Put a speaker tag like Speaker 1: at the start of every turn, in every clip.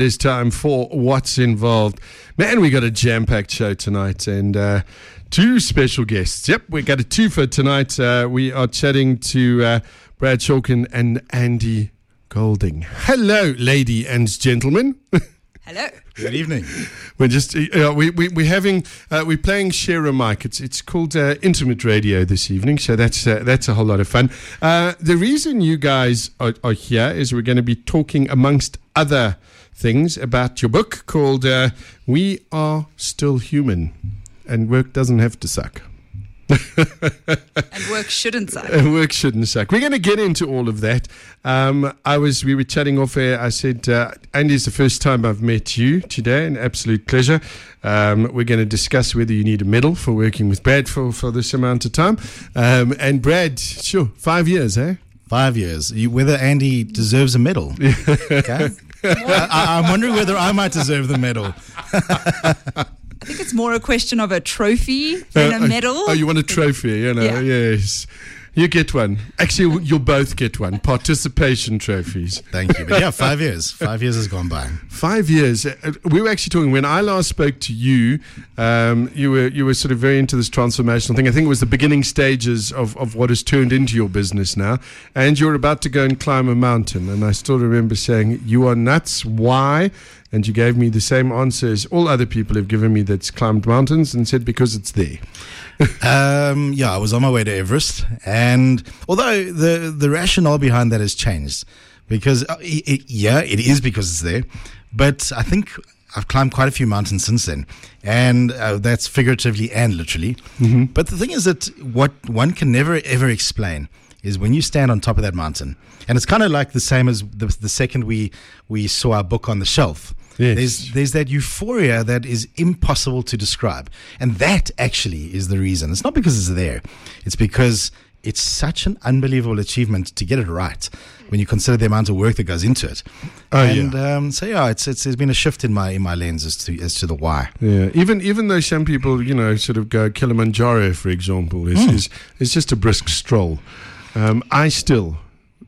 Speaker 1: It's time for What's Involved. Man, we got a jam packed show tonight and uh, two special guests. Yep, we got a two for tonight. Uh, we are chatting to uh, Brad Shorkend and Andy Golding. Hello, lady and gentlemen.
Speaker 2: Hello.
Speaker 3: Good evening.
Speaker 1: We're just uh, we we we're having uh, we're playing share a mic. It's it's called uh, intimate radio this evening, so that's uh, that's a whole lot of fun. Uh, the reason you guys are, are here is we're going to be talking amongst other things about your book called uh, "We Are Still Human," and work doesn't have to suck.
Speaker 2: And work shouldn't suck.
Speaker 1: And work shouldn't suck. We're going to get into all of that. Um, I was, we were chatting off air. I said, uh, Andy, it's the first time I've met you today. An absolute pleasure. Um, we're going to discuss whether you need a medal for working with Brad for, for this amount of time. Um, and Brad, sure, five years, eh?
Speaker 3: Five years. You, whether Andy deserves a medal. Okay. I, I'm wondering whether I might deserve the medal.
Speaker 2: I think it's more a question of a trophy than
Speaker 1: Uh,
Speaker 2: a medal.
Speaker 1: Oh, you want a trophy, you know?
Speaker 2: Yeah.
Speaker 1: Yes. You get one. Actually, you'll both get one. Participation trophies.
Speaker 3: Thank you. But yeah, five years. Five years has gone by.
Speaker 1: Five years. Uh, We were actually talking when I last spoke to you. Um, you were you were sort of very into this transformational thing. I think it was the beginning stages of, of what has turned into your business now. And you're about to go and climb a mountain. And I still remember saying, "You are nuts. Why?" And you gave me the same answer as all other people have given me that's climbed mountains, and said because it's there.
Speaker 3: Um, yeah, I was on my way to Everest, and although the the rationale behind that has changed, because uh, it, it, yeah, it is because it's there, but I think I've climbed quite a few mountains since then, and uh, that's figuratively and literally. But the thing is that what one can never ever explain is when you stand on top of that mountain, and it's kind of like the same as the, the second we we saw our book on the shelf.
Speaker 1: Yes.
Speaker 3: There's there's that euphoria that is impossible to describe. And that actually is the reason. It's not because it's there, it's because it's such an unbelievable achievement to get it right when you consider the amount of work that goes into it.
Speaker 1: Oh,
Speaker 3: and
Speaker 1: yeah.
Speaker 3: um, so yeah, it's, it's there's been a shift in my in my lens as to as to the why.
Speaker 1: Yeah, even even though some people, you know, sort of go Kilimanjaro, for example, is is, is just a brisk stroll. Um, I still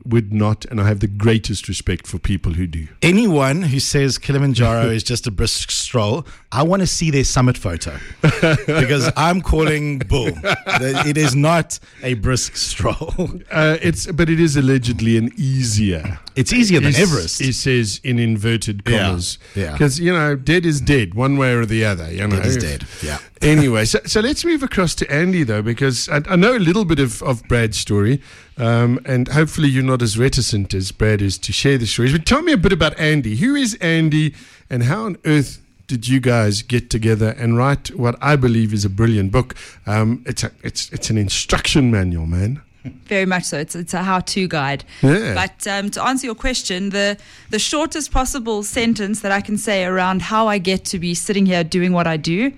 Speaker 1: would not, and I have the greatest respect for people who do.
Speaker 3: Anyone who says Kilimanjaro is just a brisk stroll, I want to see their summit photo because I'm calling bull. It is not a brisk stroll.
Speaker 1: Uh, it's but it is allegedly an easier.
Speaker 3: It's easier than Everest.
Speaker 1: It says in inverted commas.
Speaker 3: yeah.
Speaker 1: Because you know, dead is dead, one way or the other. You know,
Speaker 3: Dead is dead. Yeah.
Speaker 1: anyway, so, so let's move across to Andy though, because I, I know a little bit of, of Brad's story, um, and hopefully you're not as reticent as Brad is to share the stories. But tell me a bit about Andy. Who is Andy, and how on earth did you guys get together and write what I believe is a brilliant book? Um, it's a, it's it's an instruction manual, man.
Speaker 2: Very much so. It's it's a how-to guide.
Speaker 1: Yeah.
Speaker 2: But um, to answer your question, the the shortest possible sentence that I can say around how I get to be sitting here doing what I do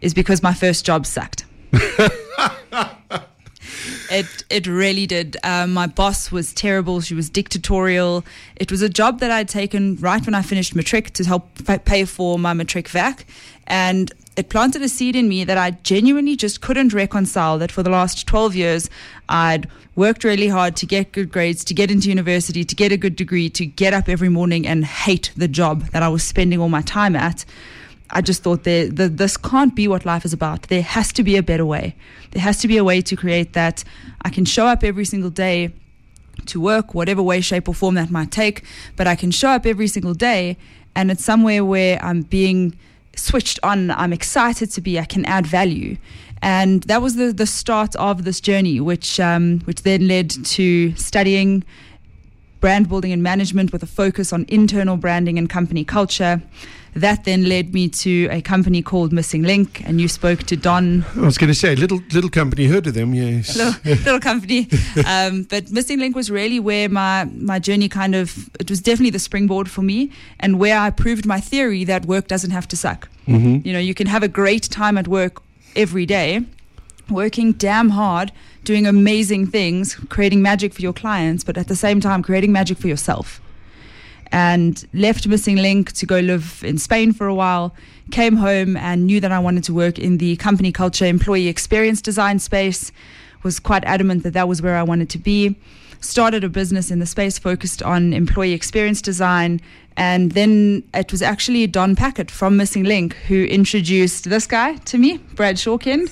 Speaker 2: is because my first job sucked. It it really did. Um, my boss was terrible. She was dictatorial. It was a job that I'd taken right when I finished matric to help f- pay for my matric vac, and it planted a seed in me that I genuinely just couldn't reconcile. That for the last twelve years, I'd worked really hard to get good grades, to get into university, to get a good degree, to get up every morning and hate the job that I was spending all my time at. I just thought there, the, this can't be what life is about. There has to be a better way. There has to be a way to create that I can show up every single day to work, whatever way, shape, or form that might take, but I can show up every single day and it's somewhere where I'm being switched on, I'm excited to be, I can add value. And that was the, the start of this journey, which, um, which then led to studying brand building and management with a focus on internal branding and company culture. That then led me to a company called Missing Link, and you spoke to Don
Speaker 1: I was going to say little little company. Heard of them? Yes.
Speaker 2: little, little company. Um, but Missing Link was really where my, my journey kind of, it was definitely the springboard for me and where I proved my theory that work doesn't have to suck.
Speaker 1: Mhm.
Speaker 2: You know, you can have a great time at work every day, working damn hard, doing amazing things, creating magic for your clients, but at the same time, creating magic for yourself. And left Missing Link to go live in Spain for a while, came home and knew that I wanted to work in the company culture, employee experience design space, was quite adamant that that was where I wanted to be. Started a business in the space focused on employee experience design. And then it was actually Don Packett from Missing Link who introduced this guy to me, Brad Shorkend.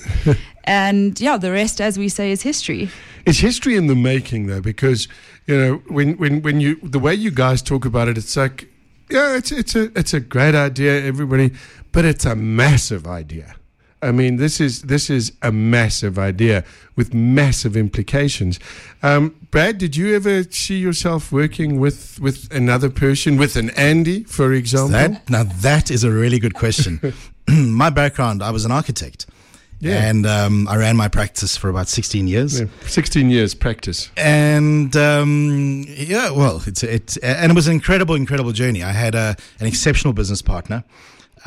Speaker 2: and yeah, the rest, as we say, is history.
Speaker 1: It's history in the making, though, because you know when when when you the way you guys talk about it, it's like yeah, it's it's a it's a great idea, everybody, but it's a massive idea. I mean, this is this is a massive idea with massive implications. Um, Brad, did you ever see yourself working with with another person, with an Andy, for example?
Speaker 3: That, now that is a really good question. My background, I was an architect.
Speaker 1: Yeah.
Speaker 3: And um, I ran my practice for about 16 years.
Speaker 1: Yeah, Sixteen years practice.
Speaker 3: And um, yeah, well, it's it's and it was an incredible, incredible journey. I had a, an exceptional business partner.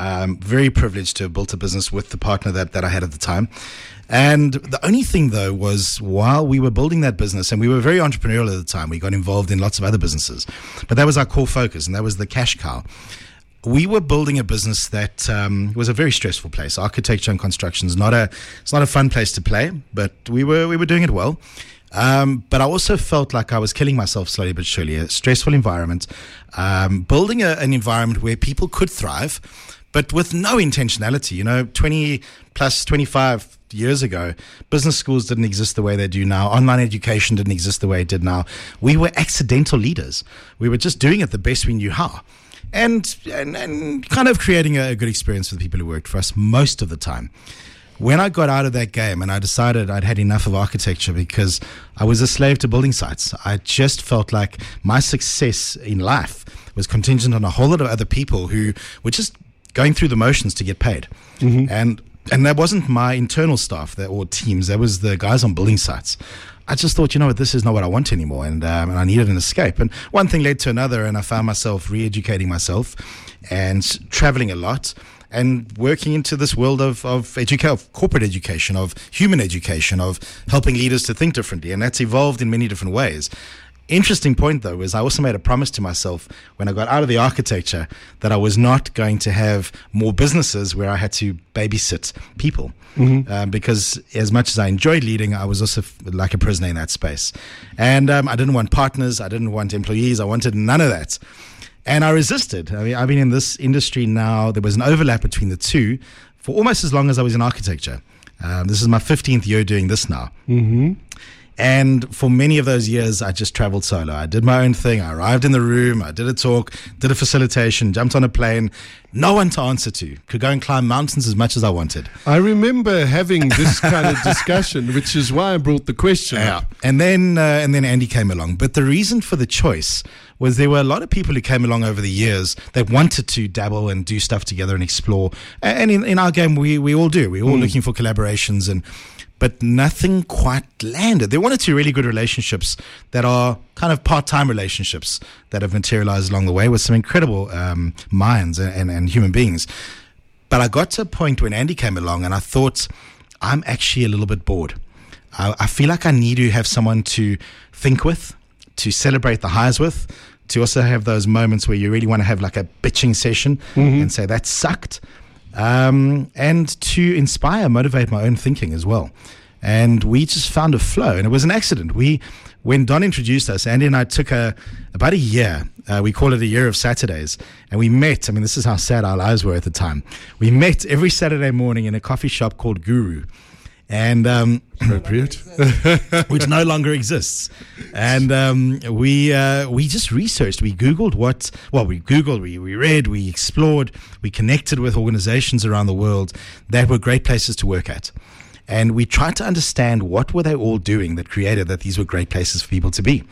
Speaker 3: Um, very privileged to have built a business with the partner that, that I had at the time. And the only thing though was while we were building that business, and we were very entrepreneurial at the time, we got involved in lots of other businesses, but that was our core focus, and that was the cash cow we were building a business that um, was a very stressful place. Architecture and construction is not a it's not a fun place to play, but we were we were doing it well. Um, but I also felt like I was killing myself slowly but surely. A stressful environment, um, building a, an environment where people could thrive, but with no intentionality. You know, twenty plus twenty five years ago, business schools didn't exist the way they do now. Online education didn't exist the way it did now. We were accidental leaders. We were just doing it the best we knew how and, and, and kind of creating a, good experience for the people who worked for us most of the time. When I got out of that game and I decided I'd had enough of architecture because I was a slave to building sites, I just felt like my success in life was contingent on a whole lot of other people who were just going through the motions to get paid. Mm-hmm. And and that wasn't my internal staff that, or teams. That was the guys on building sites. I just thought, you know what, this is not what I want anymore, and, um, and I needed an escape. And one thing led to another, and I found myself re-educating myself and traveling a lot and working into this world of, of, education, of corporate education, of human education, of helping leaders to think differently. And that's evolved in many different ways. Interesting point though is I also made a promise to myself when I got out of the architecture that I was not going to have more businesses where I had to babysit people. Mm-hmm. Um, because as much as I enjoyed leading, I was also f- like a prisoner in that space. And um, I didn't want partners, I didn't want employees, I wanted none of that. And I resisted. I mean, I've been in this industry now, there was an overlap between the two for almost as long as I was in architecture. Um, this is my 15th year doing this now.
Speaker 1: Mm-hmm.
Speaker 3: And for many of those years, I just traveled solo. I did my own thing. I arrived in the room, I did a talk, did a facilitation, jumped on a plane, no one to answer to. Could go and climb mountains as much as I wanted.
Speaker 1: I remember having this kind of discussion, which is why I brought the question
Speaker 3: Yeah.
Speaker 1: up.
Speaker 3: And then uh, and then Andy came along. But the reason for the choice was there were a lot of people who came along over the years that wanted to dabble and do stuff together and explore. And in, in our game, we, we all do. We're all looking for collaborations and but nothing quite landed. There are one or two really good relationships that are kind of part-time relationships that have materialized along the way with some incredible um, minds and, and, and human beings. But I got to a point when Andy came along and I thought, I'm actually a little bit bored. I, I feel like I need to have someone to think with, to celebrate the highs with, to also have those moments where you really want to have like a bitching session and say, that sucked. Um, and to inspire, motivate my own thinking as well. And we just found a flow, and it was an accident. We, when Don introduced us, Andy and I took a about a year. Uh, we call it a year of Saturdays, and we met. I mean, this is how sad our lives were at the time. We met every Saturday morning in a coffee shop called Guru, and um,
Speaker 1: Appropriate.
Speaker 3: which no longer exists. And um, we uh, we just researched. We googled what. Well, we googled. We we read. We explored. We connected with organizations around the world that were great places to work at. And we tried to understand what were they all doing that created that these were great places for people to be.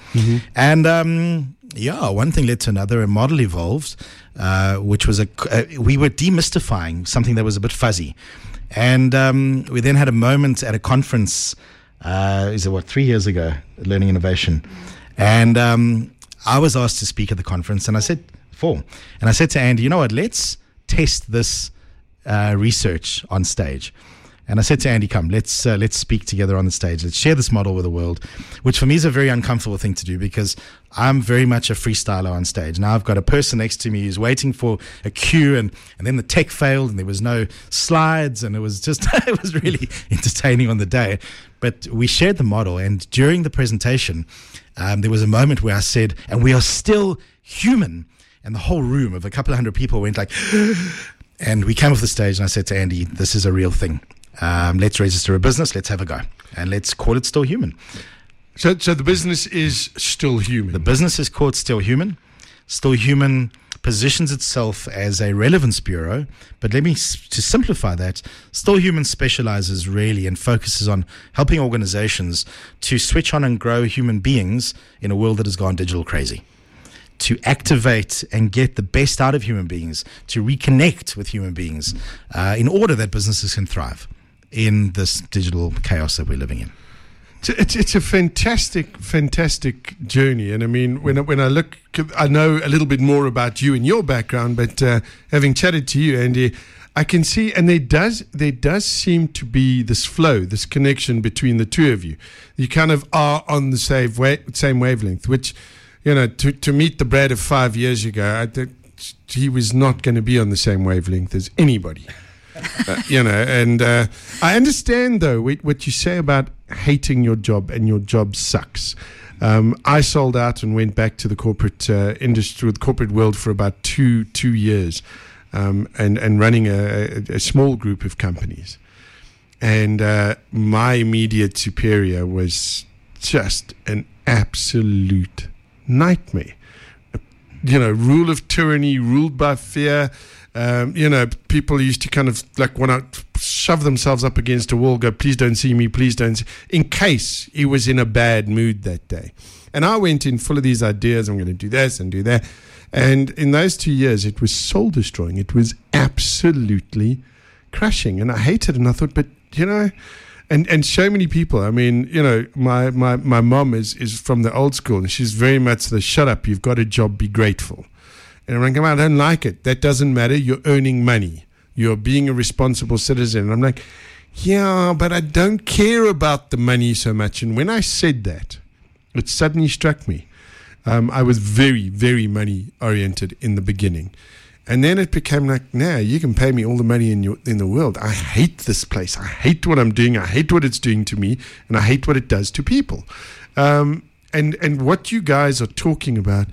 Speaker 3: And um, yeah, one thing led to another. A model evolved, uh, which was a uh, we were demystifying something that was a bit fuzzy. And um, we then had a moment at a conference, uh, is it what, three years ago, Learning Innovation. And um, I was asked to speak at the conference, and I said, four. And I said to Andy, you know what, let's test this uh, research on stage. And I said to Andy, "Come, let's uh, let's speak together on the stage. Let's share this model with the world," which for me is a very uncomfortable thing to do because I'm very much a freestyler on stage. Now I've got a person next to me who's waiting for a cue, and and then the tech failed, and there was no slides, and it was just it was really entertaining on the day. But we shared the model, and during the presentation, um, there was a moment where I said, and we are still human. And the whole room of a couple of hundred people went like, and we came off the stage and I said to Andy, this is a real thing. Um, let's register a business, let's have a go, and let's call it Still Human.
Speaker 1: So, so the business is still human.
Speaker 3: The business is called Still Human. Still Human positions itself as a relevance bureau, but let me to simplify that, Still Human specializes really and focuses on helping organizations to switch on and grow human beings in a world that has gone digital crazy. To activate and get the best out of human beings, to reconnect with human beings, uh, in order that businesses can thrive in this digital chaos that we're living in.
Speaker 1: It's, it's a fantastic, fantastic journey. And I mean, when, when I look, I know a little bit more about you and your background, but uh, having chatted to you, Andy, I can see, and there does there does seem to be this flow, this connection between the two of you. You kind of are on the same same wavelength, which, you know, to, to meet the Brad of five years ago, I he was not going to be on the same wavelength as anybody. Uh, you know, and uh, I understand though what you say about hating your job and your job sucks. Um, I sold out and went back to the corporate uh, industry, the corporate world for about two two years, um, and and running a, a, small group of companies. And uh, my immediate superior was just an absolute nightmare. You know, rule of tyranny, ruled by fear. Um, you know, people used to kind of like want to shove themselves up against a wall, go, please don't see me, please don't, see, in case he was in a bad mood that day. And I went in full of these ideas. I'm going to do this and do that. And in those two years, it was soul destroying. It was absolutely crushing. And I hated it. And I thought, but, you know, and, and so many people, I mean, you know, my, my, my mom is, is from the old school and she's very much the shut up, you've got a job, be grateful. And I'm like, I don't like it. That doesn't matter. You're earning money. You're being a responsible citizen. And I'm like, yeah, but I don't care about the money so much. And when I said that, it suddenly struck me. Um, I was very, very money oriented in the beginning. And then it became like, now nah, you can pay me all the money in your, in the world. I hate this place. I hate what I'm doing. I hate what it's doing to me, and I hate what it does to people. Um, and and what you guys are talking about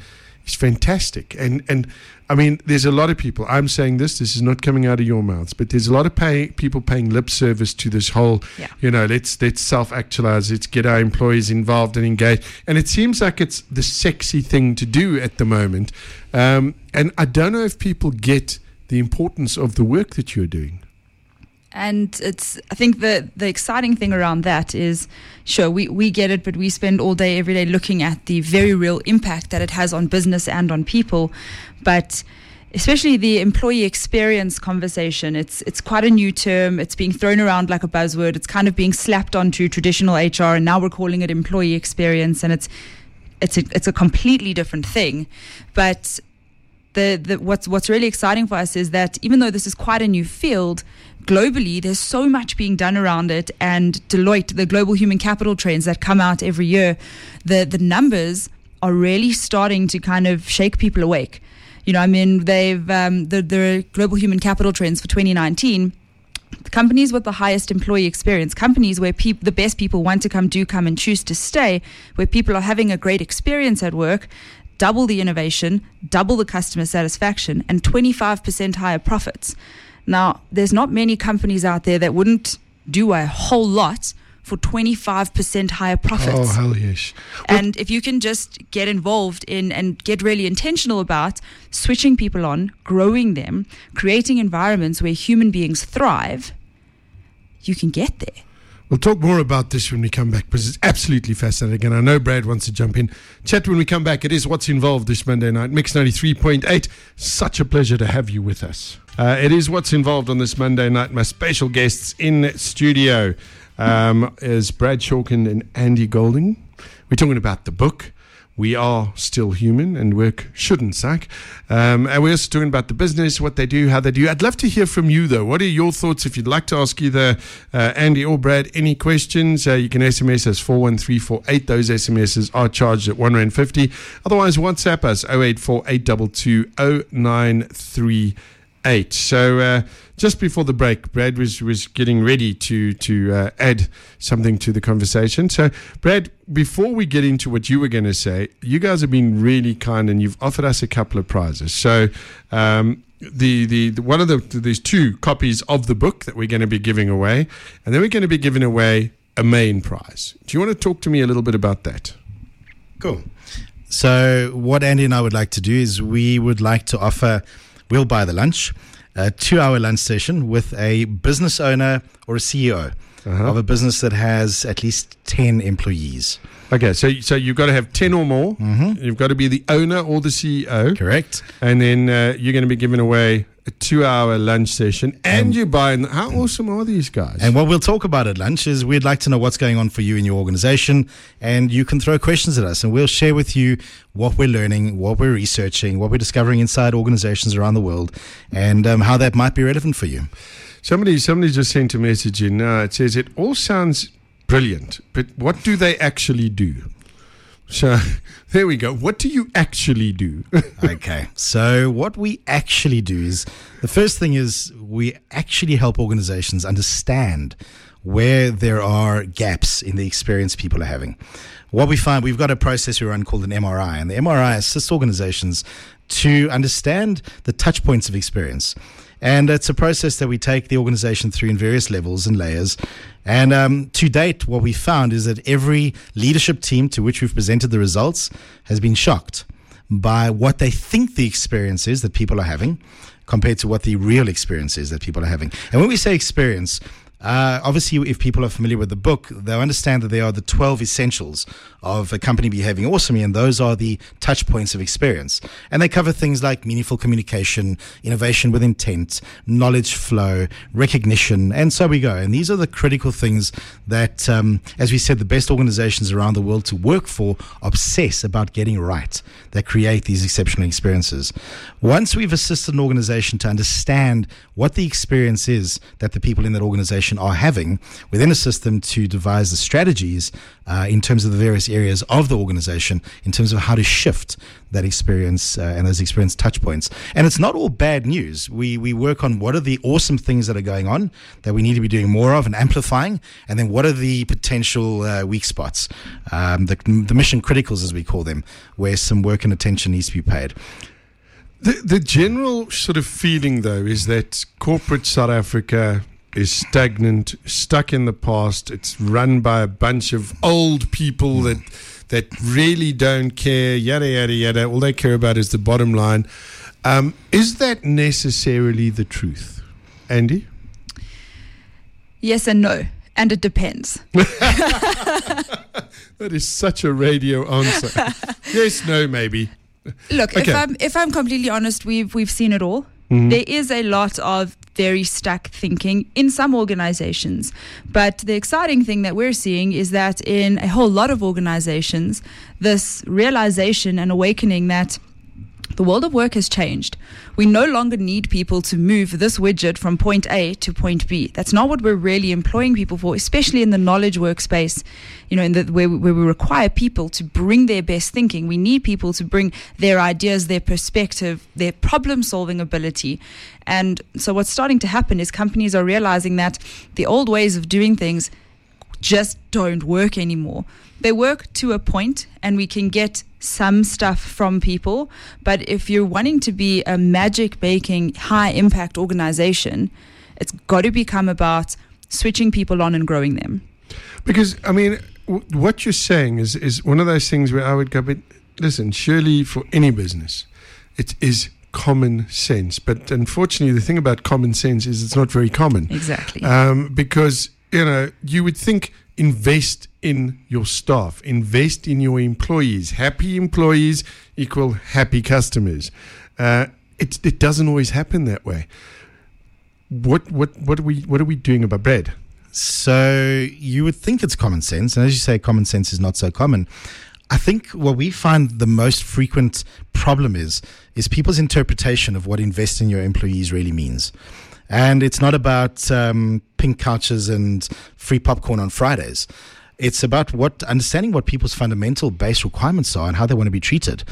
Speaker 1: is fantastic. And and I mean, there's a lot of people. I'm saying this. This is not coming out of your mouths, but there's a lot of pay, people paying lip service to this whole. Yeah. You know, let's let's self actualize. Let's get our employees involved and engaged. And it seems like it's the sexy thing to do at the moment. Um, and I don't know if people get the importance of the work that you're doing.
Speaker 2: And it's, I think the, the exciting thing around that is, sure, we, we get it, but we spend all day, every day looking at the very real impact that it has on business and on people. But especially the employee experience conversation, it's, it's quite a new term. It's being thrown around like a buzzword. It's kind of being slapped onto traditional HR, and now we're calling it employee experience. And it's, it's a, it's a completely different thing. But the, the, what's what's really exciting for us is that even though this is quite a new field, globally, there's so much being done around it. And Deloitte, the global human capital trends that come out every year, the, the numbers are really starting to kind of shake people awake. You know, I mean, they've, um, the, the global human capital trends for 2019 companies with the highest employee experience, companies where peop- the best people want to come, do come and choose to stay, where people are having a great experience at work, double the innovation, double the customer satisfaction, and 25% higher profits. Now, there's not many companies out there that wouldn't do a whole lot for 25% higher profits.
Speaker 1: Oh, hell yes.
Speaker 2: And if you can just get involved in and get really intentional about switching people on, growing them, creating environments where human beings thrive, you can get there.
Speaker 1: We'll talk more about this when we come back because it's absolutely fascinating. And I know Brad wants to jump in. Chat when we come back. It is What's Involved this Monday night. Mix 93.8. Such a pleasure to have you with us. Uh, it is What's Involved on this Monday night. My special guests in studio um, is Brad Shorkend and Andy Golding. We're talking about the book we are still human and work shouldn't suck. Um, and we're also talking about the business, what they do, how they do. I'd love to hear from you, though. What are your thoughts? If you'd like to ask either uh, Andy or Brad any questions, uh, you can SMS us 41348. Those SMSs are charged at 1 Rand 50. Otherwise, WhatsApp us 084 eight. So uh, just before the break, Brad was, was getting ready to to uh, add something to the conversation. So, Brad, before we get into what you were going to say, you guys have been really kind and you've offered us a couple of prizes. So. Um, the, the, the one of the there's two copies of the book that we're going to be giving away, and then we're going to be giving away a main prize. Do you want to talk to me a little bit about that?
Speaker 3: Cool. So, what Andy and I would like to do is we would like to offer We'll Buy the Lunch, a two hour lunch session with a business owner or a CEO uh-huh. of a business that has at least 10 employees.
Speaker 1: Okay, so so you've got to have ten or more. Mm-hmm. You've got to be the owner or the CEO.
Speaker 3: Correct.
Speaker 1: And then uh, you're going to be giving away a two-hour lunch session, and, and you're buying. How awesome are these guys?
Speaker 3: And what we'll talk about at lunch is we'd like to know what's going on for you in your organization, and you can throw questions at us, and we'll share with you what we're learning, what we're researching, what we're discovering inside organizations around the world, and um, how that might be relevant for you.
Speaker 1: Somebody, somebody just sent a message in. Uh, it says it all sounds brilliant. But what do they actually do? So there we go. What do you actually do?
Speaker 3: okay. So what we actually do is the first thing is we actually help organizations understand where there are gaps in the experience people are having. What we find, we've got a process we run called an MRI, and the MRI assists organizations to understand the touch points of experience. And it's a process that we take the organization through in various levels and layers. And um, to date, what we found is that every leadership team to which we've presented the results has been shocked by what they think the experience is that people are having compared to what the real experience is that people are having. And when we say experience, uh, obviously, if people are familiar with the book, they'll understand that there are the 12 essentials of a company behaving awesomely, and those are the touch points of experience. And they cover things like meaningful communication, innovation with intent, knowledge flow, recognition, and so we go. And these are the critical things that, um, as we said, the best organizations around the world to work for obsess about getting right that create these exceptional experiences. Once we've assisted an organization to understand what the experience is that the people in that organization are having, within a system to devise the strategies uh, in terms of the various areas of the organization, in terms of how to shift that experience uh, and those experience touch points. And it's not all bad news. We, we work on what are the awesome things that are going on that we need to be doing more of and amplifying, and then what are the potential uh, weak spots, um, the, the mission criticals, as we call them, where some work and attention needs to be paid.
Speaker 1: The, the general sort of feeling, though, is that corporate South Africa is stagnant, stuck in the past. It's run by a bunch of old people that that really don't care, yada yada yada. All they care about is the bottom line. Um, is that necessarily the truth, Andy?
Speaker 2: Yes and no, and it depends.
Speaker 1: that is such a radio answer. yes, no, maybe.
Speaker 2: Look, okay. if I'm if I'm completely honest, we've we've seen it all. Mm-hmm. There is a lot of very stuck thinking in some organizations. But the exciting thing that we're seeing is that in a whole lot of organizations, this realization and awakening that the world of work has changed. We no longer need people to move this widget from point A to point B. That's not what we're really employing people for, especially in the knowledge workspace, you know, in the, where, where we require people to bring their best thinking. We need people to bring their ideas, their perspective, their problem solving ability. And so what's starting to happen is companies are realizing that the old ways of doing things just don't work anymore. They work to a point, and we can get some stuff from people. But if you're wanting to be a magic making, high impact organization, it's got to become about switching people on and growing them.
Speaker 1: Because, I mean, w- what you're saying is, is one of those things where I would go, but listen, surely for any business, it is common sense. But unfortunately, the thing about common sense is it's not very common.
Speaker 2: Exactly.
Speaker 1: Um, because, you know, you would think invest in your staff, invest in your employees. Happy employees equal happy customers. Uh, it, it doesn't always happen that way. What what what are we what are we doing about Brad?
Speaker 3: So you would think it's common sense, and as you say, common sense is not so common. I think what we find the most frequent problem is is people's interpretation of what invest in your employees really means. And it's not about um, pink couches and free popcorn on Fridays. It's about what understanding what people's fundamental base requirements are and how they want to be treated.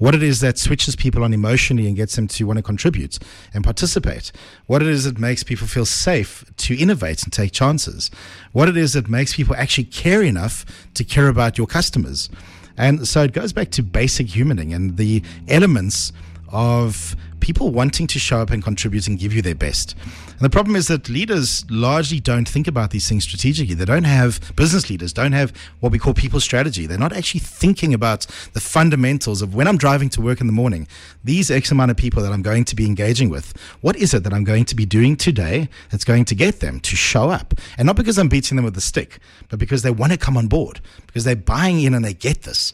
Speaker 3: What it is that switches people on emotionally and gets them to want to contribute and participate. What it is that makes people feel safe to innovate and take chances. What it is that makes people actually care enough to care about your customers. And so it goes back to basic humaning and the elements of people wanting to show up and contribute and give you their best. And the problem is that leaders largely don't think about these things strategically. They don't have business leaders, don't have what we call people strategy. They're not actually thinking about the fundamentals of when I'm driving to work in the morning, these X amount of people that I'm going to be engaging with, what is it that I'm going to be doing today that's going to get them to show up? And not because I'm beating them with a stick, but because they want to come on board, because they're buying in and they get this.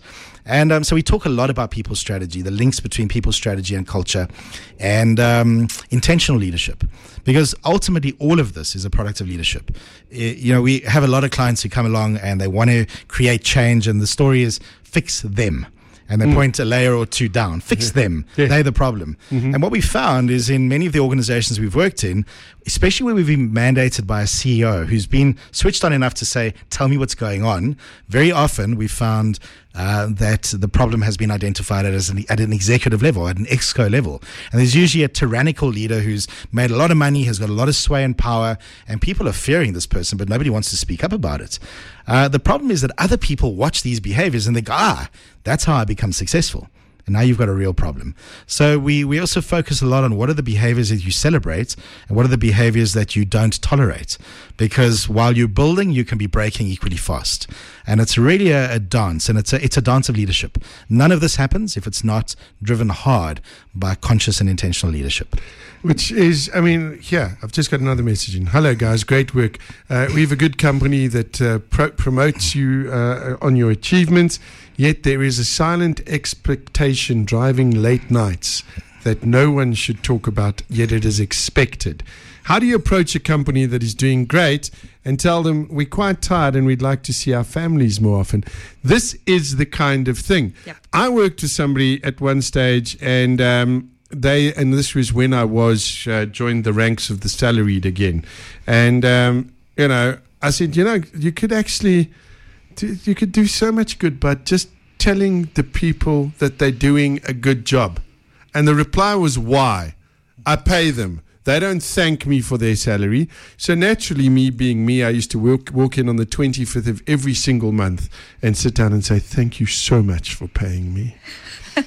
Speaker 3: And um, so we talk a lot about people's strategy, the links between people's strategy and culture, and um, intentional leadership, because ultimately all of this is a product of leadership. It, you know, we have a lot of clients who come along and they want to create change, and the story is fix them and they mm. point a layer or two down. Fix them. Yeah. They're the problem. Mm-hmm. And what we found is in many of the organizations we've worked in, especially where we've been mandated by a CEO who's been switched on enough to say, tell me what's going on, very often we found uh, that the problem has been identified as an, at an executive level, at an exco level. And there's usually a tyrannical leader who's made a lot of money, has got a lot of sway and power, and people are fearing this person, but nobody wants to speak up about it. Uh, the problem is that other people watch these behaviors and they go, ah, that's how I become successful. And now you've got a real problem. So we, we also focus a lot on what are the behaviors that you celebrate and what are the behaviors that you don't tolerate. Because while you're building, you can be breaking equally fast. And it's really a, a dance and it's a, it's a dance of leadership. None of this happens if it's not driven hard by conscious and intentional leadership.
Speaker 1: Which is, I mean, yeah, I've just got another message in. Hello, guys, great work. Uh, we have a good company that uh, pro- promotes you uh, on your achievements, yet there is a silent expectation driving late nights that no one should talk about, yet it is expected. How do you approach a company that is doing great and tell them we're quite tired and we'd like to see our families more often? This is the kind of thing. Yep. I worked with somebody at one stage and um, they and this was when I was uh, joined the ranks of the salaried again, and um, you know I said you know you could actually do, you could do so much good, but just telling the people that they're doing a good job, and the reply was why I pay them. They don't thank me for their salary. So naturally, me being me, I used to walk, walk in on the 25th of every single month and sit down and say, Thank you so much for paying me.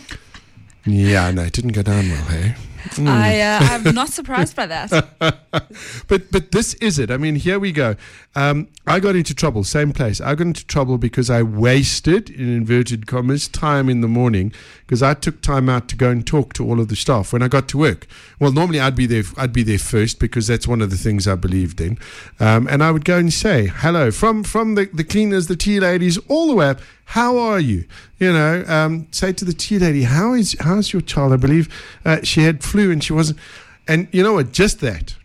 Speaker 1: Yeah, no, it didn't go down well, hey?
Speaker 2: Mm. I, uh, I'm not surprised by that.
Speaker 1: but but this is it. I mean, here we go. Um, I got into trouble, same place. I got into trouble because I wasted, in inverted commas, time in the morning because I took time out to go and talk to all of the staff when I got to work. Well, normally I'd be there. I'd be there first because that's one of the things I believed in, um, and I would go and say hello from from the, the cleaners, the tea ladies, all the way up. How are you? You know, um, say to the tea lady, how is how's your child? I believe uh, she had flu and she wasn't. And you know what? Just that,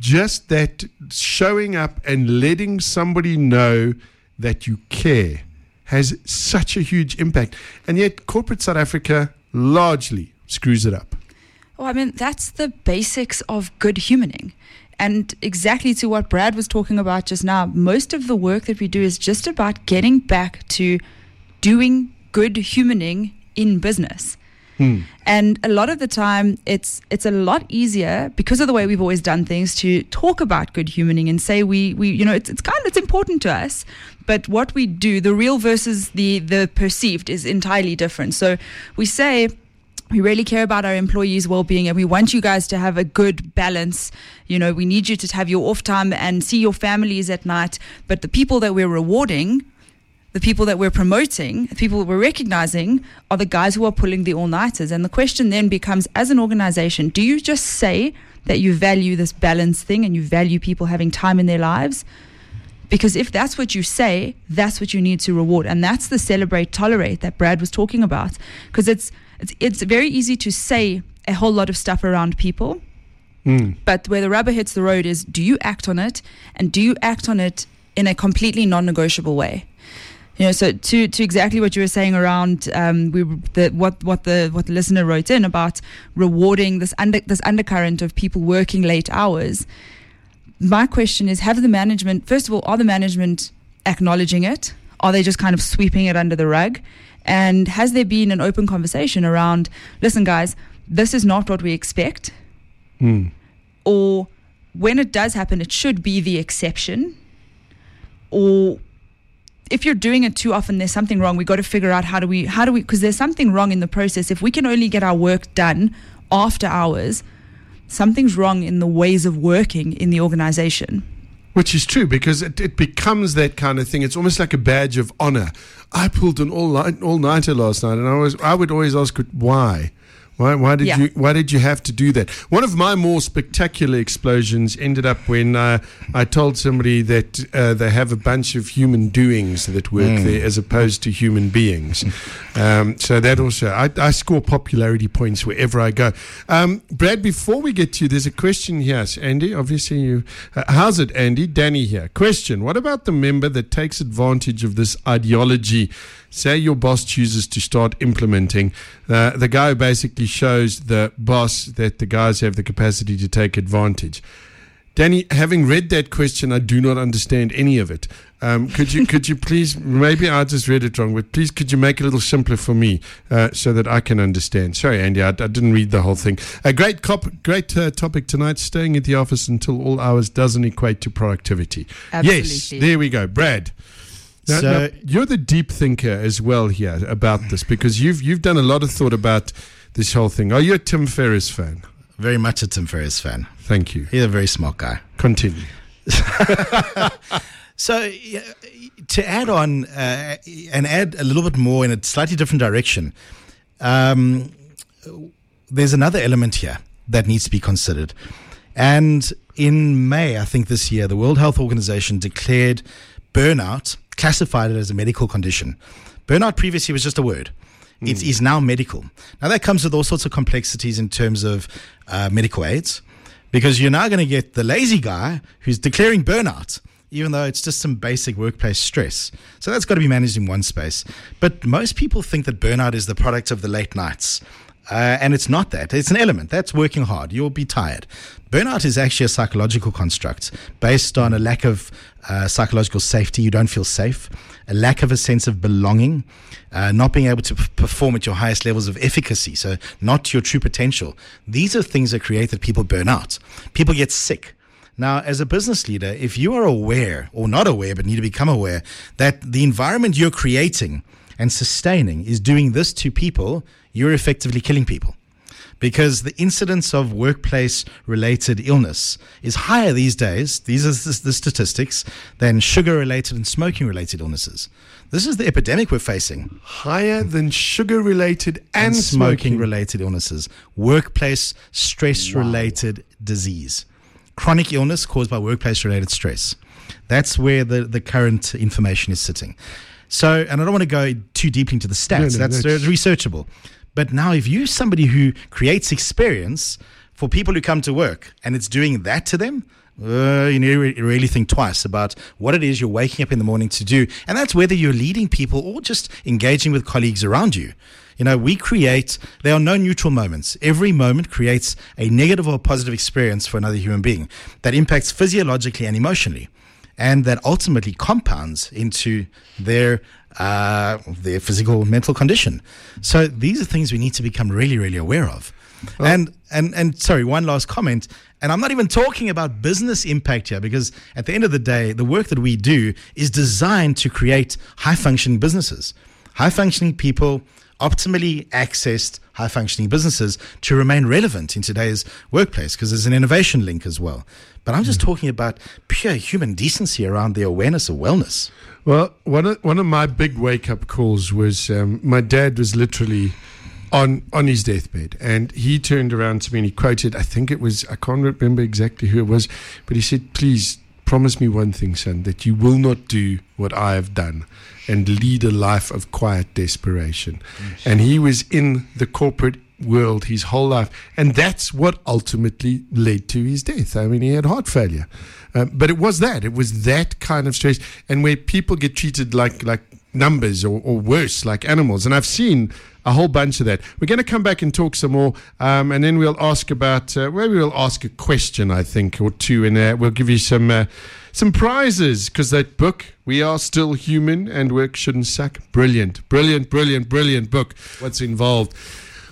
Speaker 1: just that showing up and letting somebody know that you care has such a huge impact. And yet, corporate South Africa largely screws it up.
Speaker 2: Well, I mean, that's the basics of good humaning. And exactly to what Brad was talking about just now, most of the work that we do is just about getting back to doing good humaning in business. Hmm. And a lot of the time, it's it's a lot easier because of the way we've always done things to talk about good humaning and say we we you know it's it's kind of it's important to us, but what we do, the real versus the the perceived, is entirely different. So we say we really care about our employees' well-being and we want you guys to have a good balance you know we need you to have your off time and see your families at night but the people that we're rewarding the people that we're promoting, the people that we're recognizing, are the guys who are pulling the all nighters. And the question then becomes as an organization, do you just say that you value this balance thing and you value people having time in their lives? Because if that's what you say, that's what you need to reward. And that's the celebrate, tolerate that Brad was talking about. Because it's, it's, it's very easy to say a whole lot of stuff around people. Mm. But where the rubber hits the road is do you act on it? And do you act on it in a completely non negotiable way? You know, so to to exactly what you were saying around um, we the what what the what the listener wrote in about rewarding this under this undercurrent of people working late hours. My question is: Have the management first of all are the management acknowledging it? are they just kind of sweeping it under the rug? And has there been an open conversation around, listen, guys, this is not what we expect?
Speaker 1: Mm.
Speaker 2: Or when it does happen, it should be the exception? Or if you're doing it too often, there's something wrong. We got to figure out how do we, how do we, because there's something wrong in the process. If we can only get our work done after hours, something's wrong in the ways of working in the organization.
Speaker 1: Which is true because it, it becomes that kind of thing. It's almost like a badge of honor. I pulled an all night all nighter last night, and I was I would always ask why. Why, why did
Speaker 2: Yeah.
Speaker 1: you Why did you have to do that? One of my more spectacular explosions ended up when uh, I told somebody that uh, they have a bunch of human doings that work there as opposed to human beings. Um, so that also, I, I score popularity points wherever I go. Um, Brad, before we get to you, there's a question here, So, Andy. Obviously, you. Uh, how's it, Andy? Danny here. Question: What about the member that takes advantage of this ideology? Say your boss chooses to start implementing. Uh, the guy who basically shows the boss that the guys have the capacity to take advantage. Danny, having read that question, I do not understand any of it. Um, could you could you please maybe I just read it wrong, but please could you make it a little simpler for me uh, so that I can understand? Sorry, Andy, I, I didn't read the whole thing. A great cop, great uh, topic tonight. Staying at the office until all hours doesn't equate to productivity. Yes, there we go, Brad. Now,
Speaker 3: So-
Speaker 1: now, you're the deep thinker as well here about this because you've you've done a lot of thought about this whole thing. Are you a Tim Ferriss fan?
Speaker 3: Very much a Tim Ferriss fan.
Speaker 1: Thank you.
Speaker 3: He's a very smart guy.
Speaker 1: Continue.
Speaker 3: So, to add on uh, and add a little bit more in a slightly different direction, um, there's another element here that needs to be considered. And in May, I think this year, the World Health Organization declared burnout, classified it as a medical condition. Burnout previously was just a word. It is now medical. Now, that comes with all sorts of complexities in terms of uh, medical aids, because you're now going to get the lazy guy who's declaring burnout, even though it's just some basic workplace stress. So that's got to be managed in one space. But most people think that burnout is the product of the late nights. Uh, and it's not that. It's an element. That's working hard. You'll be tired. Burnout is actually a psychological construct based on a lack of uh, psychological safety. You don't feel safe, a lack of a sense of belonging, uh, not being able to p- perform at your highest levels of efficacy, so not to your true potential. These are things that create that people burn out. People get sick. Now, as a business leader, if you are aware or not aware, but need to become aware that the environment you're creating and sustaining is doing this to people, you're effectively killing people. Because the incidence of workplace related illness is higher these days, these are the statistics, than sugar related and smoking related illnesses. This is the epidemic we're facing
Speaker 1: Higher than sugar related and,
Speaker 3: and
Speaker 1: smoking.
Speaker 3: related illnesses, workplace stress related disease, chronic illness caused by workplace related stress. That's where the, the current information is sitting. So, and I don't want to go too deeply into the stats,
Speaker 1: no,
Speaker 3: that's,
Speaker 1: that's-
Speaker 3: researchable. But now, if you're somebody who creates experience for people who come to work and it's doing that to them, uh, you need to really think twice about what it is you're waking up in the morning to do. And that's whether you're leading people or just engaging with colleagues around you. You know, we create, there are no neutral moments. Every moment creates a negative or positive experience for another human being that impacts physiologically and emotionally. And that ultimately compounds into their uh, their physical mental condition. So these are things we need to become really, really aware of. and and and sorry, one last comment. And I'm not even talking about business impact here because at the end of the day, the work that we do is designed to create high functioning businesses, high functioning people, optimally accessed high functioning businesses to remain relevant in today's workplace because there's an innovation link as well. But I'm just talking about pure human decency around the awareness of wellness.
Speaker 1: Well, one of, one of my big wake up calls was um, my dad was literally on on his deathbed, and he turned around to me and he quoted, I think it was, I can't remember exactly who it was, but he said, "Please promise me one thing, son, that you will not do what I have done." And lead a life of quiet desperation. And he was in the corporate world his whole life. And that's what ultimately led to his death. I mean, he had heart failure. Um, but it was that. It was that kind of stress. And where people get treated like, like numbers or, or worse, like animals. And I've seen a whole bunch of that. We're going to come back and talk some more, um, and then we'll ask about, uh, maybe we'll ask a question, I think, or two, and uh, we'll give you some. Uh, some prizes because that book, We Are Still Human and Work Shouldn't Suck, brilliant, brilliant, brilliant, brilliant book. What's involved?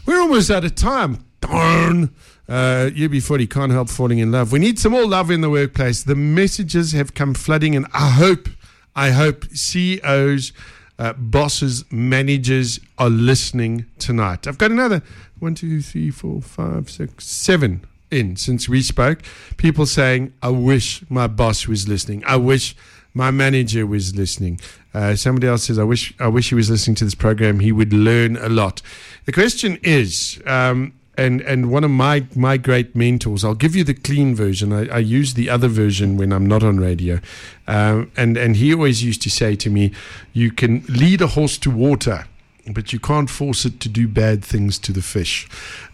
Speaker 1: We're almost out of time. Darn. Uh, UB40 can't help falling in love. We need some more love in the workplace. The messages have come flooding, and I hope, I hope CEOs, uh, bosses, managers are listening tonight. I've got another one, two, three, four, five, six, seven in since we spoke. People saying, I wish my boss was listening. I wish my manager was listening. Uh, somebody else says, I wish, I wish he was listening to this program. He would learn a lot. The question is, um, and and one of my my great mentors. I'll give you the clean version. I, I use the other version when I'm not on radio, um, and and he always used to say to me, "You can lead a horse to water." But you can't force it to do bad things to the fish,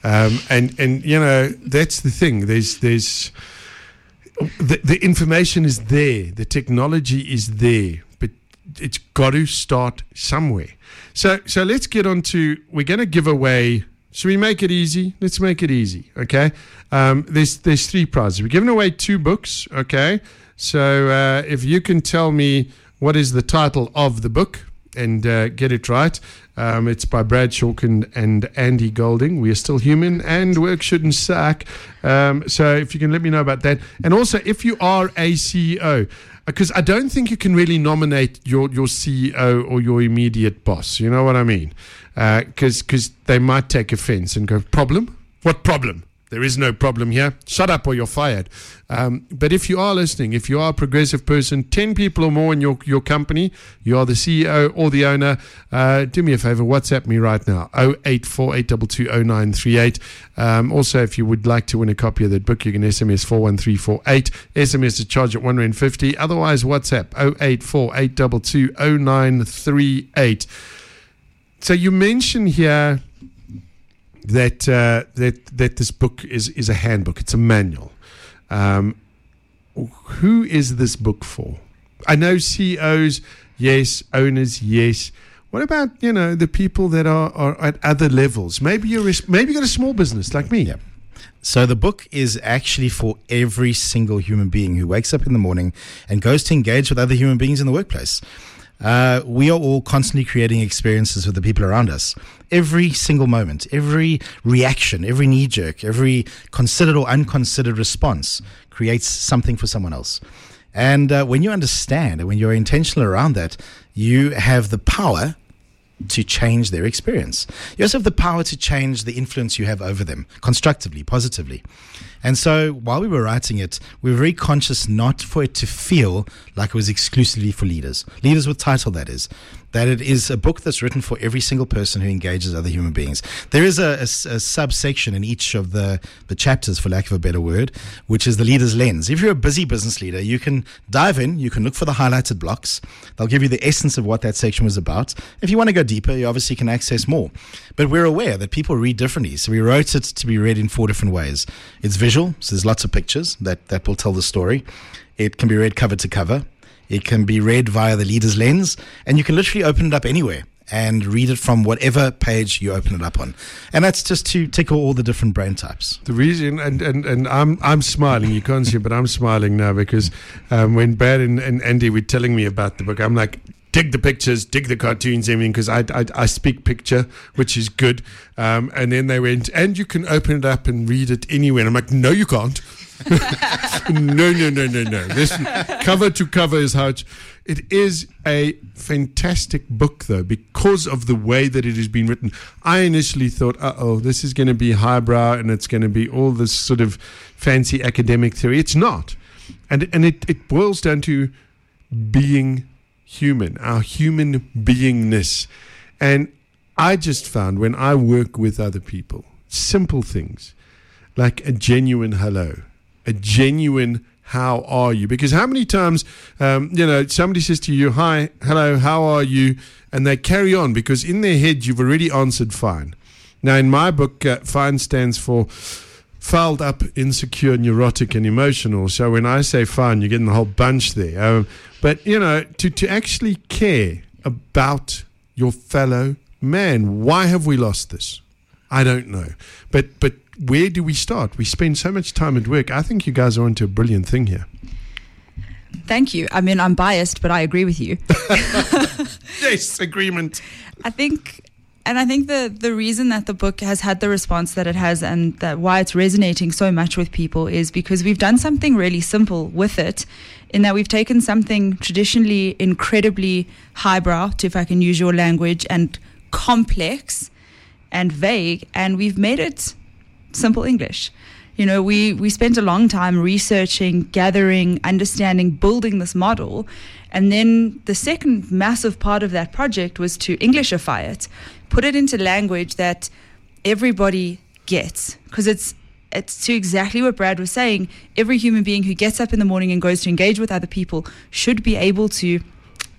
Speaker 1: um, and and you know that's the thing. There's there's the, the information is there, the technology is there, it's got to start somewhere. So so let's get on to we're going to give away should we make it easy? Let's make it easy. Okay. Um, there's there's three prizes. We're giving away two books. Okay. So uh, if you can tell me what is the title of the book and uh, get it right, um, it's by Brad Shorkend and Andy Golding. We are still human and work shouldn't suck. Um, so if you can let me know about that, and also if you are a CEO because I don't think you can really nominate your, your CEO or your immediate boss. You know what I mean? Because uh, cause they might take offense and go, Problem? What problem? There is no problem here. Shut up or you're fired. Um, but if you are listening, if you are a progressive person, 10 people or more in your, your company, you are the CEO or the owner, uh, do me a favor, WhatsApp me right now 0848220938. Um, also, if you would like to win a copy of that book, you can SMS 41348. SMS is charged at 1 Rand 50. Otherwise, WhatsApp 0848220938. So you mentioned here that uh, that that this book is is a handbook. It's a manual. Um, who is this book for? I know CEOs, yes. Owners, yes. What about you know the people that are, are at other levels? Maybe you're maybe you got a small business like me.
Speaker 3: Yeah. So the book is actually for every single human being who wakes up in the morning and goes to engage with other human beings in the workplace. Uh, we are all constantly creating experiences with the people around us. Every single moment, every reaction, every knee jerk, every considered or unconsidered response creates something for someone else. And uh, when you understand and when you're intentional around that, you have the power to change their experience. You also have the power to change the influence you have over them constructively, positively. And so while we were writing it, we were very conscious not for it to feel like it was exclusively for leaders. Leaders with title, that is that it is a book that's written for every single person who engages other human beings. There is a, a, a, subsection in each of the, the chapters, for lack of a better word, which is the leader's lens. If you're a busy business leader, you can dive in, you can look for the highlighted blocks. They'll give you the essence of what that section was about. If you want to go deeper, you obviously can access more. But we're aware that people read differently. So we wrote it to be read in four different ways. It's visual, so there's lots of pictures that, that will tell the story. It can be read cover to cover. It can be read via the leader's lens, and you can literally open it up anywhere and read it from whatever page you open it up on. And that's just to tickle all the different brain types.
Speaker 1: The reason, and, and, and I'm, I'm smiling, you can't see, but I'm smiling now because um, when Brad and, and Andy were telling me about the book, I'm like, dig the pictures, dig the cartoons, mean, because I, I, I, speak picture, which is good. Um, and then they went, and you can open it up and read it anywhere. And I'm like, no, you can't. no, no, no, no, no. This cover to cover is how it's, it is a fantastic book, though, because of the way that it has been written. I initially thought, uh oh, this is going to be highbrow and it's going to be all this sort of fancy academic theory. It's not. And, and it, it boils down to being human, our human beingness. And I just found when I work with other people, simple things like a genuine hello a genuine how are you? Because how many times, um, you know, somebody says to you, hi, hello, how are you? And they carry on because in their head you've already answered fine. Now, in my book, uh, fine stands for fouled up, insecure, neurotic, and emotional. So when I say fine, you're getting the whole bunch there. Um, but, you know, to, to actually care about your fellow man. Why have we lost this? I don't know. But but where do we start? We spend so much time at work. I think you guys are onto a brilliant thing here.
Speaker 2: Thank you. I mean, I'm biased, but I agree with you.
Speaker 1: yes, agreement.
Speaker 2: I think and I think the the reason that the book has had the response that it has and that why it's resonating so much with people is because we've done something really simple with it in that we've taken something traditionally incredibly highbrow, if I can use your language, and complex and vague, and we've made it simple English. You know, we, we spent a long time researching, gathering, understanding, building this model. And then the second massive part of that project was to Englishify it, put it into language that everybody gets. Because it's it's to exactly what Brad was saying. Every human being who gets up in the morning and goes to engage with other people should be able to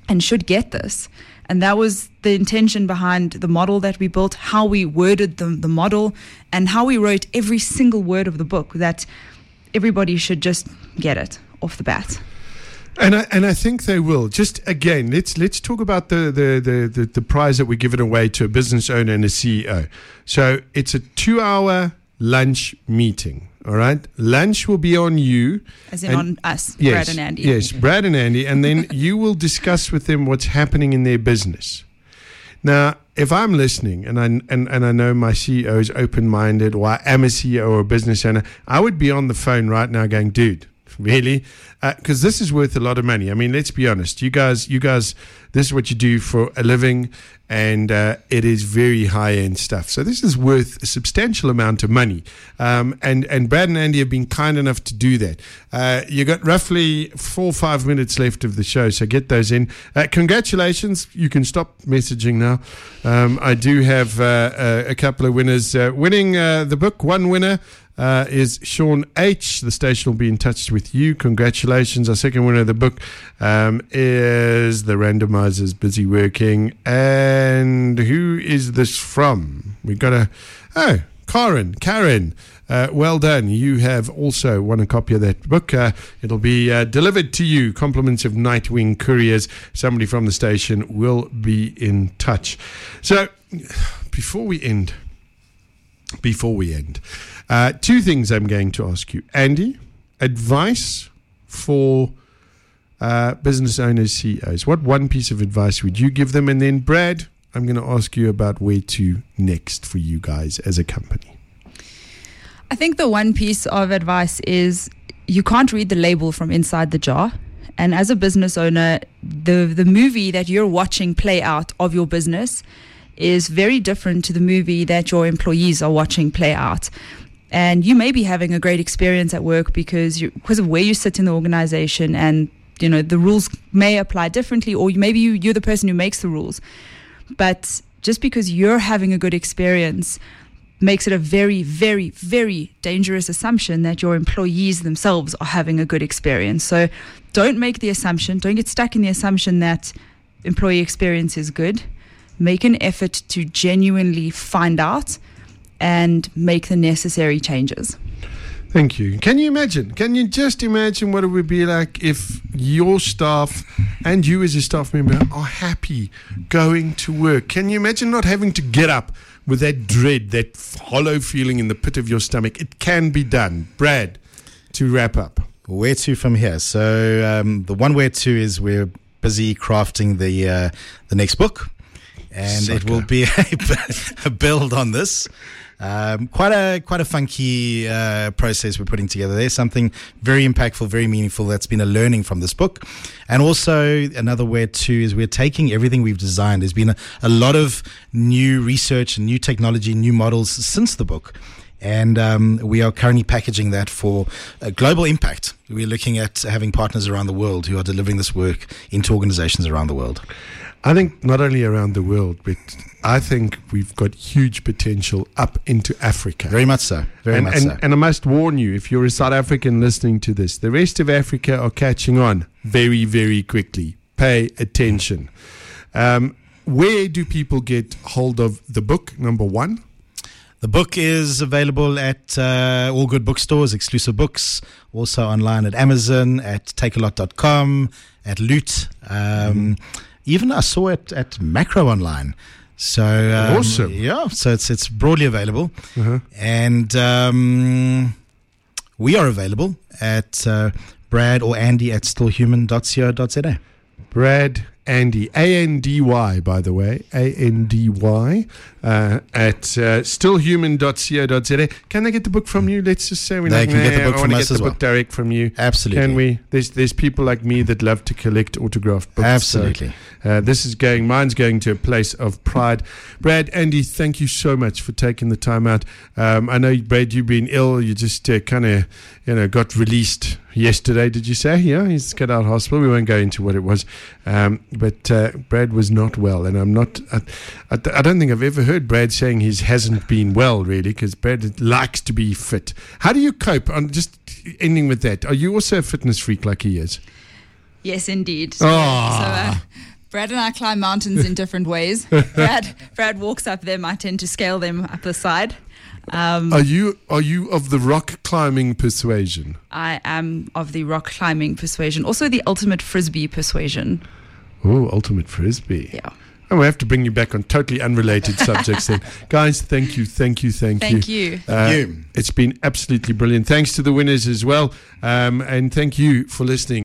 Speaker 2: and should get this. And that was the intention behind the model that we built, how we worded the, the model, and how we wrote every single word of the book that everybody should just get it off the bat.
Speaker 1: And I, and I think they will. Just again, let's let's talk about the, the, the, the, the prize that we're giving away to a business owner and a CEO. So it's a two hour lunch meeting. All right. Lunch will be on you.
Speaker 2: As in on us,
Speaker 1: yes,
Speaker 2: Brad and Andy.
Speaker 1: Yes, Brad and Andy. And then you will discuss with them what's happening in their business. Now, if I'm listening and I, and, and I know my CEO is open minded or I am a CEO or a business owner, I would be on the phone right now going, dude, really? Because uh, this is worth a lot of money. I mean, let's be honest. You guys, you guys, this is what you do for a living, and uh, it is very high end stuff. So this is worth a substantial amount of money. Um, and and Brad and Andy have been kind enough to do that. Uh, you got roughly four or five minutes left of the show, so get those in. Uh, congratulations! You can stop messaging now. Um, I do have uh, a, a, couple of winners uh, winning the book. One winner uh, is Sean H. The station will be in touch with you. Congratulations. Our second winner of the book um, is The Randomizer's Busy Working. And who is this from? We've got a. Oh, Karen. Karen. Uh, well done. You have also won a copy of that book. Uh, it'll be uh, delivered to you. Compliments of Nightwing Couriers. Somebody from the station will be in touch. So, before we end, before we end, uh, two things I'm going to ask you. Andy, advice for uh, business owners, CEOs. What one piece of advice would you give them? And then, Brad, I'm going to ask you about where to next for you guys as a company.
Speaker 2: I think the one piece of advice is you can't read the label from inside the jar. And as a business owner, the the movie that you're watching play out of your business is very different to the movie that your employees are watching play out and you may be having a great experience at work because you because of where you sit in the organization and you know the rules may apply differently or maybe you, you're the person who makes the rules. But just because you're having a good experience makes it a very very very dangerous assumption that your employees themselves are having a good experience. So don't make the assumption don't get stuck in the assumption that employee experience is good. Make an effort to genuinely find out and make the necessary changes.
Speaker 1: Thank you. Can you imagine? Can you just imagine what it would be like if your staff and you as a staff member are happy going to work? Can you imagine not having to get up with that dread, that hollow feeling in the pit of your stomach? It can be done. Brad, to wrap up.
Speaker 3: Where to from here? So um, the one where to is we're busy crafting the uh, the next book, and Sucker. it will be a, a build on this. Um, quite a quite a funky uh, process we're putting together there. Something very impactful, very meaningful. That's been a learning from this book, and also another way too is we're taking everything we've designed. There's been a, a lot of new research and new technology, new models since the book. And um, we are currently packaging that for global impact. We're looking at having partners around the world who are delivering this work into organizations around the world.
Speaker 1: I think not only around the world, but I think we've got huge potential up into Africa.
Speaker 3: Very much so. Very
Speaker 1: and,
Speaker 3: much
Speaker 1: and,
Speaker 3: so.
Speaker 1: And I must warn you, if you're a South African listening to this, the rest of Africa are catching on very, very quickly. Pay attention. Um, where do people get hold of the book, number one?
Speaker 3: The book is available at uh, all good bookstores, exclusive books, also online at Amazon, at takealot.com, at Loot. Um, mm-hmm even I saw it at Makro online. So um,
Speaker 1: Awesome.
Speaker 3: yeah. So it's it's broadly available,
Speaker 1: Uh-huh.
Speaker 3: and um, we are available at uh, Brad or Andy at stillhuman.co.za.
Speaker 1: Brad Andy, A N D Y, by the way, A N D Y, uh, at uh, stillhuman.co.za. Can they get the book from you? Let's just say we're
Speaker 3: They
Speaker 1: like,
Speaker 3: can get the book
Speaker 1: I
Speaker 3: from us
Speaker 1: get
Speaker 3: as
Speaker 1: the
Speaker 3: well."
Speaker 1: book direct from you.
Speaker 3: Absolutely.
Speaker 1: Can we? There's there's people like me that love to collect autographed books.
Speaker 3: Absolutely.
Speaker 1: So, uh, this is going. Mine's going to a place of pride. Brad, Andy, thank you so much for taking the time out. Um, I know, Brad, you've been ill. You just uh, kind of, you know, got released yesterday. Did you say? Yeah, he's got out of hospital. We won't go into what it was, um, but uh, Brad was not well, and I'm not. I, I, I don't think I've ever heard Brad saying he hasn't been well, really, because Brad likes to be fit. How do you cope? On just ending with that, are you also a fitness freak like he is?
Speaker 2: Yes, indeed.
Speaker 1: Oh.
Speaker 2: So, uh, Brad and I climb mountains in different ways. Brad, Brad walks up them. I tend to scale them up the side. Um,
Speaker 1: Are you are you of the rock climbing persuasion?
Speaker 2: I am of the rock climbing persuasion, also the ultimate frisbee persuasion.
Speaker 1: Oh, ultimate frisbee.
Speaker 2: Yeah.
Speaker 1: Oh, we have to bring you back on totally unrelated subjects then. Guys, thank you, thank you, thank,
Speaker 2: Thank
Speaker 1: you.
Speaker 2: you.
Speaker 1: Uh,
Speaker 3: you.
Speaker 1: It's been absolutely brilliant. Thanks to the winners as well. Um, and thank you for listening.